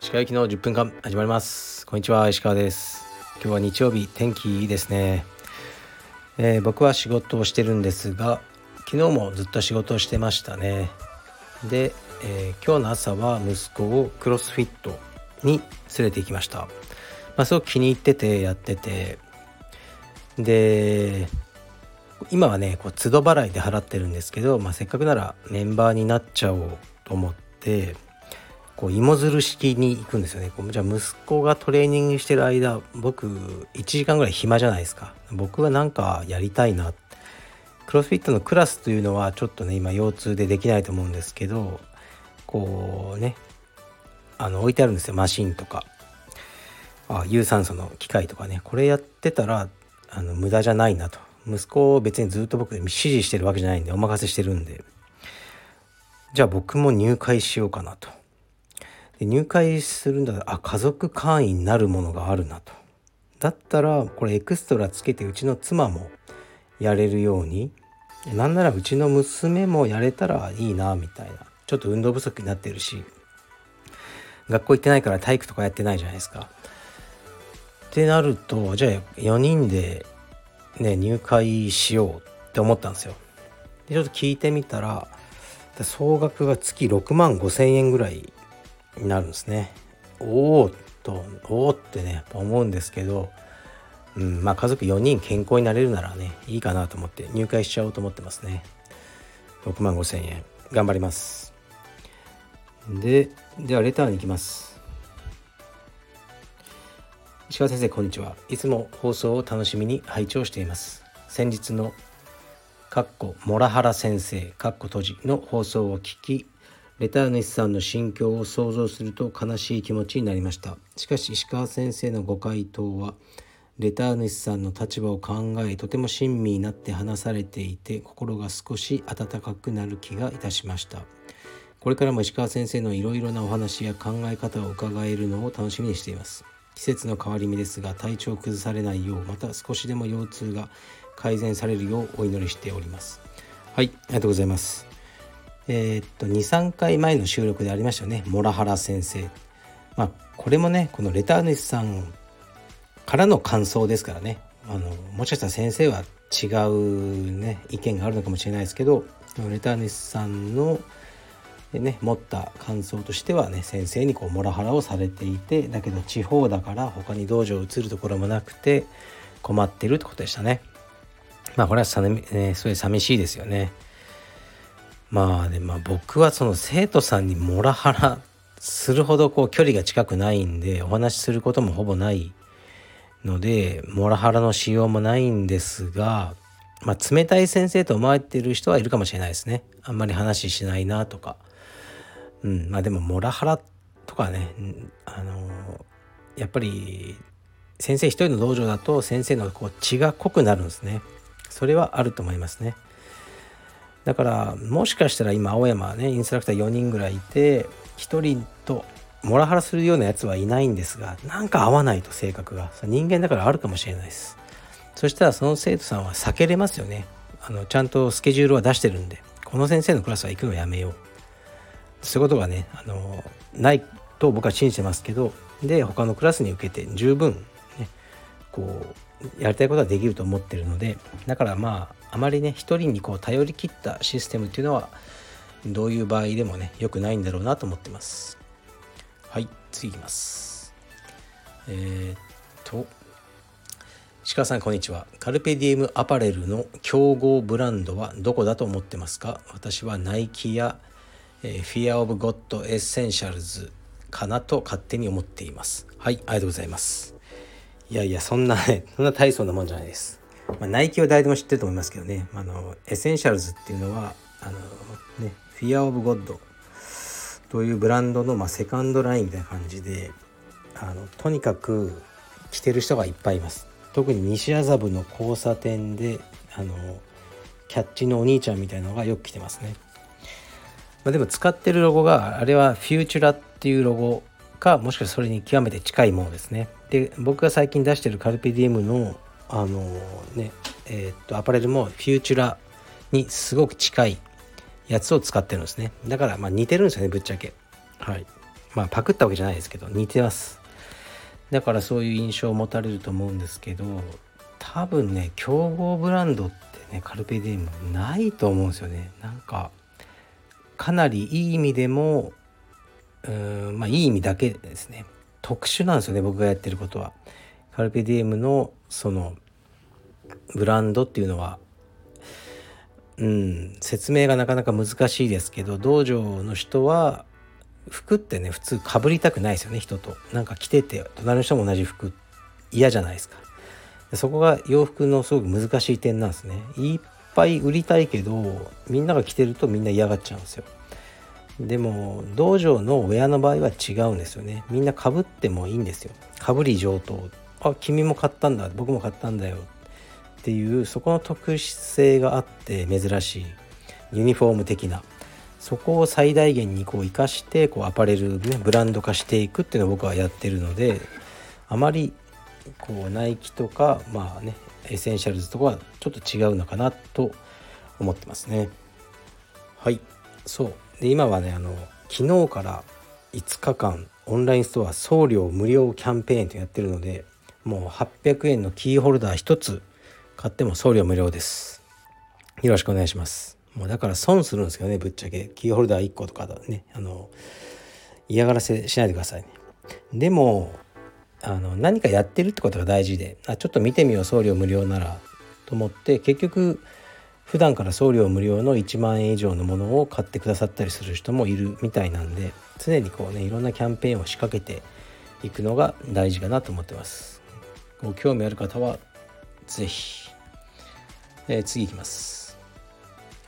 石川行きの10分間始まります。こんにちは石川です。今日は日曜日天気いいですね、えー、僕は仕事をしてるんですが昨日もずっと仕事をしてましたね。で、えー、今日の朝は息子をクロスフィットに連れて行きました。まあ、すごく気に入っててやってて。で今はねこう都度払いで払ってるんですけど、まあ、せっかくならメンバーになっちゃおうと思ってこう芋づる式に行くんですよね。こうじゃあ息子がトレーニングしてる間僕1時間ぐらい暇じゃないですか。僕はなんかやりたいな。クロスフィットのクラスというのはちょっとね今腰痛でできないと思うんですけどこうねあの置いてあるんですよ。マシンとか。あ有酸素の機械とかね。これやってたらあの無駄じゃないなと。息子を別にずっと僕指示してるわけじゃないんでお任せしてるんで。じゃあ僕も入会しようかなと。で入会するんだあ家族会員になるものがあるなと。だったらこれエクストラつけてうちの妻もやれるように。なんならうちの娘もやれたらいいなみたいな。ちょっと運動不足になってるし。学校行ってないから体育とかやってないじゃないですか。ってなるとじゃあ4人でね入会しようって思ったんですよ。でちょっと聞いてみたら総額が月6万5千円ぐらいになるんですね。おおとおおってね思うんですけど、うん、まあ家族4人健康になれるならねいいかなと思って入会しちゃおうと思ってますね。6万5千円。頑張ります。でではレターに行きます。石川先生こんにちは。いつも放送を楽しみに拝聴しています。先日のかっこモラハラ先生かっこ閉じの放送を聞きレター主さんの心境を想像すると悲しい気持ちになりました。しかし石川先生のご回答はレター主さんの立場を考えとても親身になって話されていて心が少し温かくなる気がいたしました。これからも石川先生のいろいろなお話や考え方を伺えるのを楽しみにしています。季節の変わり目ですが体調を崩されないようまた少しでも腰痛が改善されるようお祈りしております。はいありがとうございます。えー、っと23回前の収録でありましたよねモラハラ先生。まあこれもねこのレター主さんからの感想ですからね。あのもしかしたら先生は違うね意見があるのかもしれないですけどレター主さんのでね持った感想としてはね先生にこうモラハラをされていてだけど地方だから他に道場を移るところもなくて困ってるってことでしたね。まあこれはさ、ね、すごい寂しいですよね。まあねまあ僕はその生徒さんにモラハラするほどこう距離が近くないんでお話しすることもほぼないのでモラハラのしようもないんですがまあ冷たい先生と思われてる人はいるかもしれないですね。あんまり話ししないなとか。うん、まあでもモラハラとかね、あのやっぱり先生一人の道場だと先生のこう血が濃くなるんですね。それはあると思いますね。だからもしかしたら今青山はねインストラクター4人ぐらいいて1人とモラハラするようなやつはいないんですがなんか合わないと性格が。人間だからあるかもしれないです。そしたらその生徒さんは避けれますよね。あのちゃんとスケジュールは出してるんで。この先生のクラスは行くのやめよう。そういうことがねあのないと僕は信じてますけどで他のクラスに受けて十分、ね、こうやりたいことはできると思ってるのでだからまああまりね一人にこう頼り切ったシステムっていうのはどういう場合でもね良くないんだろうなと思ってます。はい次いきます。えー、っと石川さんこんにちは。カルペディエムアパレルの競合ブランドはどこだと思ってますか？私はナイキやえー、Fear of God Essentials かなと勝手に思っています。はい、ありがとうございます。いやいや、そんなね、そんな大層なもんじゃないです。まあ、ナイキは誰でも知ってると思いますけどね、あの、エッセンシャルズっていうのは、あの、ね、Fear of God というブランドの、まあ、セカンドラインみたいな感じで、あの、とにかく着てる人がいっぱいいます。特に西麻布の交差点で、あの、キャッチのお兄ちゃんみたいなのがよく着てますね。まあ、でも使ってるロゴがあれはフューチュラっていうロゴかもしくはそれに極めて近いものですね。で僕が最近出してるカルペディエムのあのねえー、っとアパレルもフューチュラにすごく近いやつを使ってるんですね。だからまあ似てるんですよねぶっちゃけ。はい。まあパクったわけじゃないですけど似てます。だからそういう印象を持たれると思うんですけど多分ね競合ブランドってねカルペディエムないと思うんですよね。なんかかなりいい意味でもうーんまあいい意味だけですね。特殊なんですよね僕がやってることは。カルペディエムのそのブランドっていうのは。うん説明がなかなか難しいですけど道場の人は服ってね普通かぶりたくないですよね人と。なんか着てて隣の人も同じ服。嫌じゃないですか。そこが洋服のすごく難しい点なんですね。いっぱい売りたいけどみんなが着てるとみんな嫌がっちゃうんですよ。でも道場の親の場合は違うんですよね。みんなかぶってもいいんですよ。かぶり上等。あ君も買ったんだ。僕も買ったんだよ。っていうそこの特殊性があって珍しい。ユニフォーム的な。そこを最大限にこう生かしてこうアパレル、ね、ブランド化していくっていうのを僕はやってるのであまりこうナイキとかまあねエッセンシャルズとかはちょっと違うのかなと思ってますね。はい。そう。で今はねあの昨日から5日間オンラインストア送料無料キャンペーンとやってるのでもう800円のキーホルダー1つ買っても送料無料です。よろしくお願いします。もうだから損するんですけどねぶっちゃけ。キーホルダー1個とかだねあの嫌がらせしないでくださいね。でもあの何かやってるってことが大事であちょっと見てみよう送料無料ならと思って結局普段から送料無料の1万円以上のものを買ってくださったりする人もいるみたいなんで常にこうねいろんなキャンペーンを仕掛けていくのが大事かなと思ってます。ご興味ある方は是非、えー、次いきます。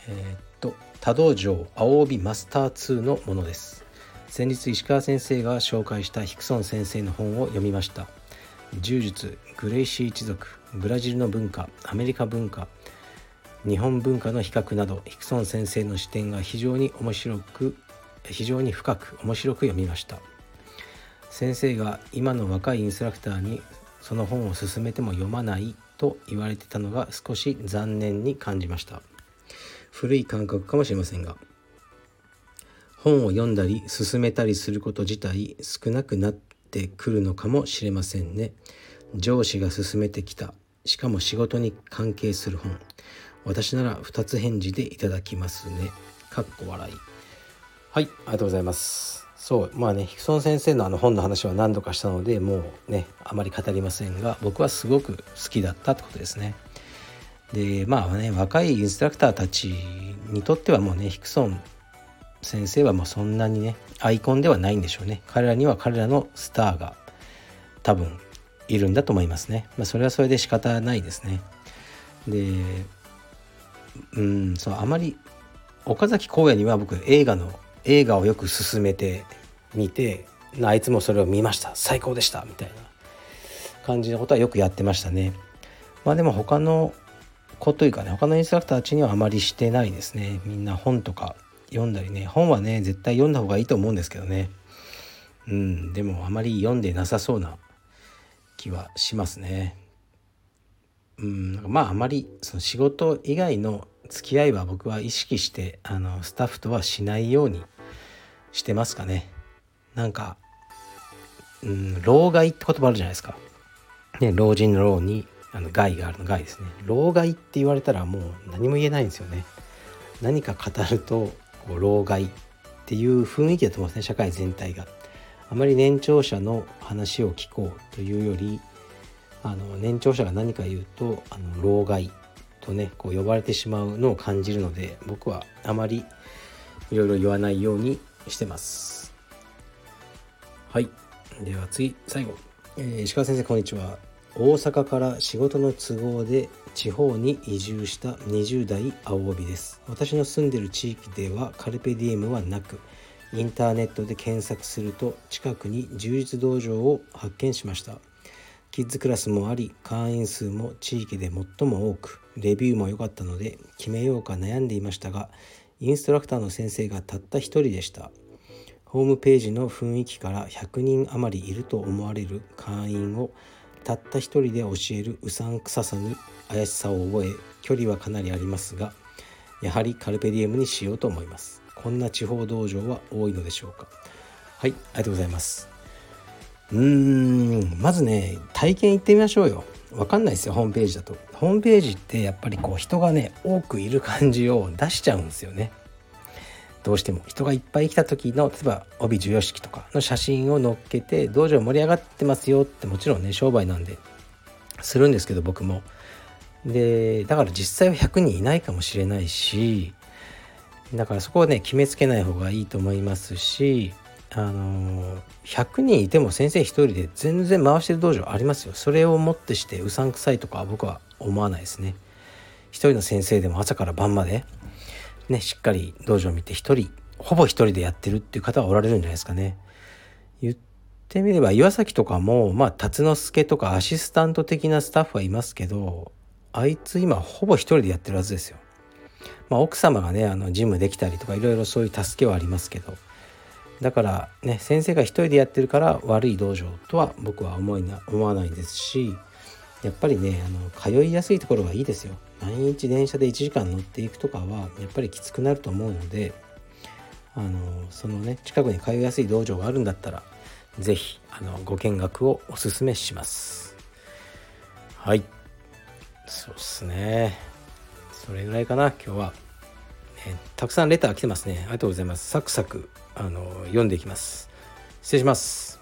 えー、っと多道場青帯マスター2のものです。先日石川先生が紹介したヒクソン先生の本を読みました。柔術グレイシー一族ブラジルの文化アメリカ文化日本文化の比較などヒクソン先生の視点が非常に面白く非常に深く面白く読みました。先生が今の若いインストラクターにその本を勧めても読まないと言われてたのが少し残念に感じました。古い感覚かもしれませんが本を読んだり進めたりすること自体少なくなってくるのかもしれませんね上司が勧めてきたしかも仕事に関係する本私なら2つ返事でいただきますね。かっこ笑い。はい、ありがとうございます。そう、まあね、ヒクソン先生のあの本の話は何度かしたので、もうね、あまり語りませんが、僕はすごく好きだったってことですね。で、まあね、若いインストラクターたちにとってはもうね、ヒクソン先生はもうそんなにね、アイコンではないんでしょうね。彼らには彼らのスターが多分いるんだと思いますね。まあ、それはそれで仕方ないですね。で、うんそうあまり岡崎公也には僕映画の映画をよく勧めてみてあいつもそれを見ました最高でしたみたいな感じのことはよくやってましたねまあでも他の子というかね他のインストラクターたちにはあまりしてないですねみんな本とか読んだりね本はね絶対読んだ方がいいと思うんですけどね。うんでもあまり読んでなさそうな気はしますね。うんまああまりその仕事以外の付き合いは僕は意識してあのスタッフとはしないようにしてますかね。なんかうん老害って言葉あるじゃないですか。ね老人の老にあの害があるの害ですね。老害って言われたらもう何も言えないんですよね。何か語るとこう老害っていう雰囲気だと思うんですね社会全体が。あまり年長者の話を聞こうというよりあの年長者が何か言うとあの老害とねこう呼ばれてしまうのを感じるので僕はあまりいろいろ言わないようにしてます。はい。では次最後、えー、石川先生こんにちは。大阪から仕事の都合で地方に移住した20代青帯です。私の住んでる地域ではカルペディエムはなくインターネットで検索すると近くに充実道場を発見しました。キッズクラスもあり会員数も地域で最も多くレビューも良かったので決めようか悩んでいましたがインストラクターの先生がたった一人でした。ホームページの雰囲気から100人余りいると思われる会員をたった一人で教えるうさんくささに怪しさを覚え距離はかなりありますがやはりカルペディエムにしようと思います。こんな地方道場は多いのでしょうか。はいありがとうございます。うーんまずね体験行ってみましょうよ。分かんないですよホームページだと。ホームページってやっぱりこう人がね多くいる感じを出しちゃうんですよね。どうしても。人がいっぱい来た時の例えば帯授与式とかの写真を載っけて道場盛り上がってますよってもちろんね商売なんでするんですけど僕も。でだから実際は100人いないかもしれないしだからそこはね決めつけない方がいいと思いますしあの100人いても先生1人で全然回してる道場ありますよ。それをもってしてうさんくさいとか僕は思わないですね。一人の先生でも朝から晩までねしっかり道場を見て一人ほぼ一人でやってるっていう方はおられるんじゃないですかね。言ってみれば岩崎とかもまあ辰之助とかアシスタント的なスタッフはいますけどあいつ今ほぼ一人でやってるはずですよ。まあ奥様がねあのジムできたりとかいろいろそういう助けはありますけど。だからね先生が一人でやってるから悪い道場とは僕は思いな思わないですしやっぱりねあの通いやすいところはいいですよ。毎日電車で1時間乗っていくとかはやっぱりきつくなると思うのであのそのね近くに通いやすい道場があるんだったら是非ご見学をおすすめします。はい。そうっすね。それぐらいかな今日は、ね、たくさんレター来てますね。ありがとうございます。サクサクあの読んでいきます。失礼します。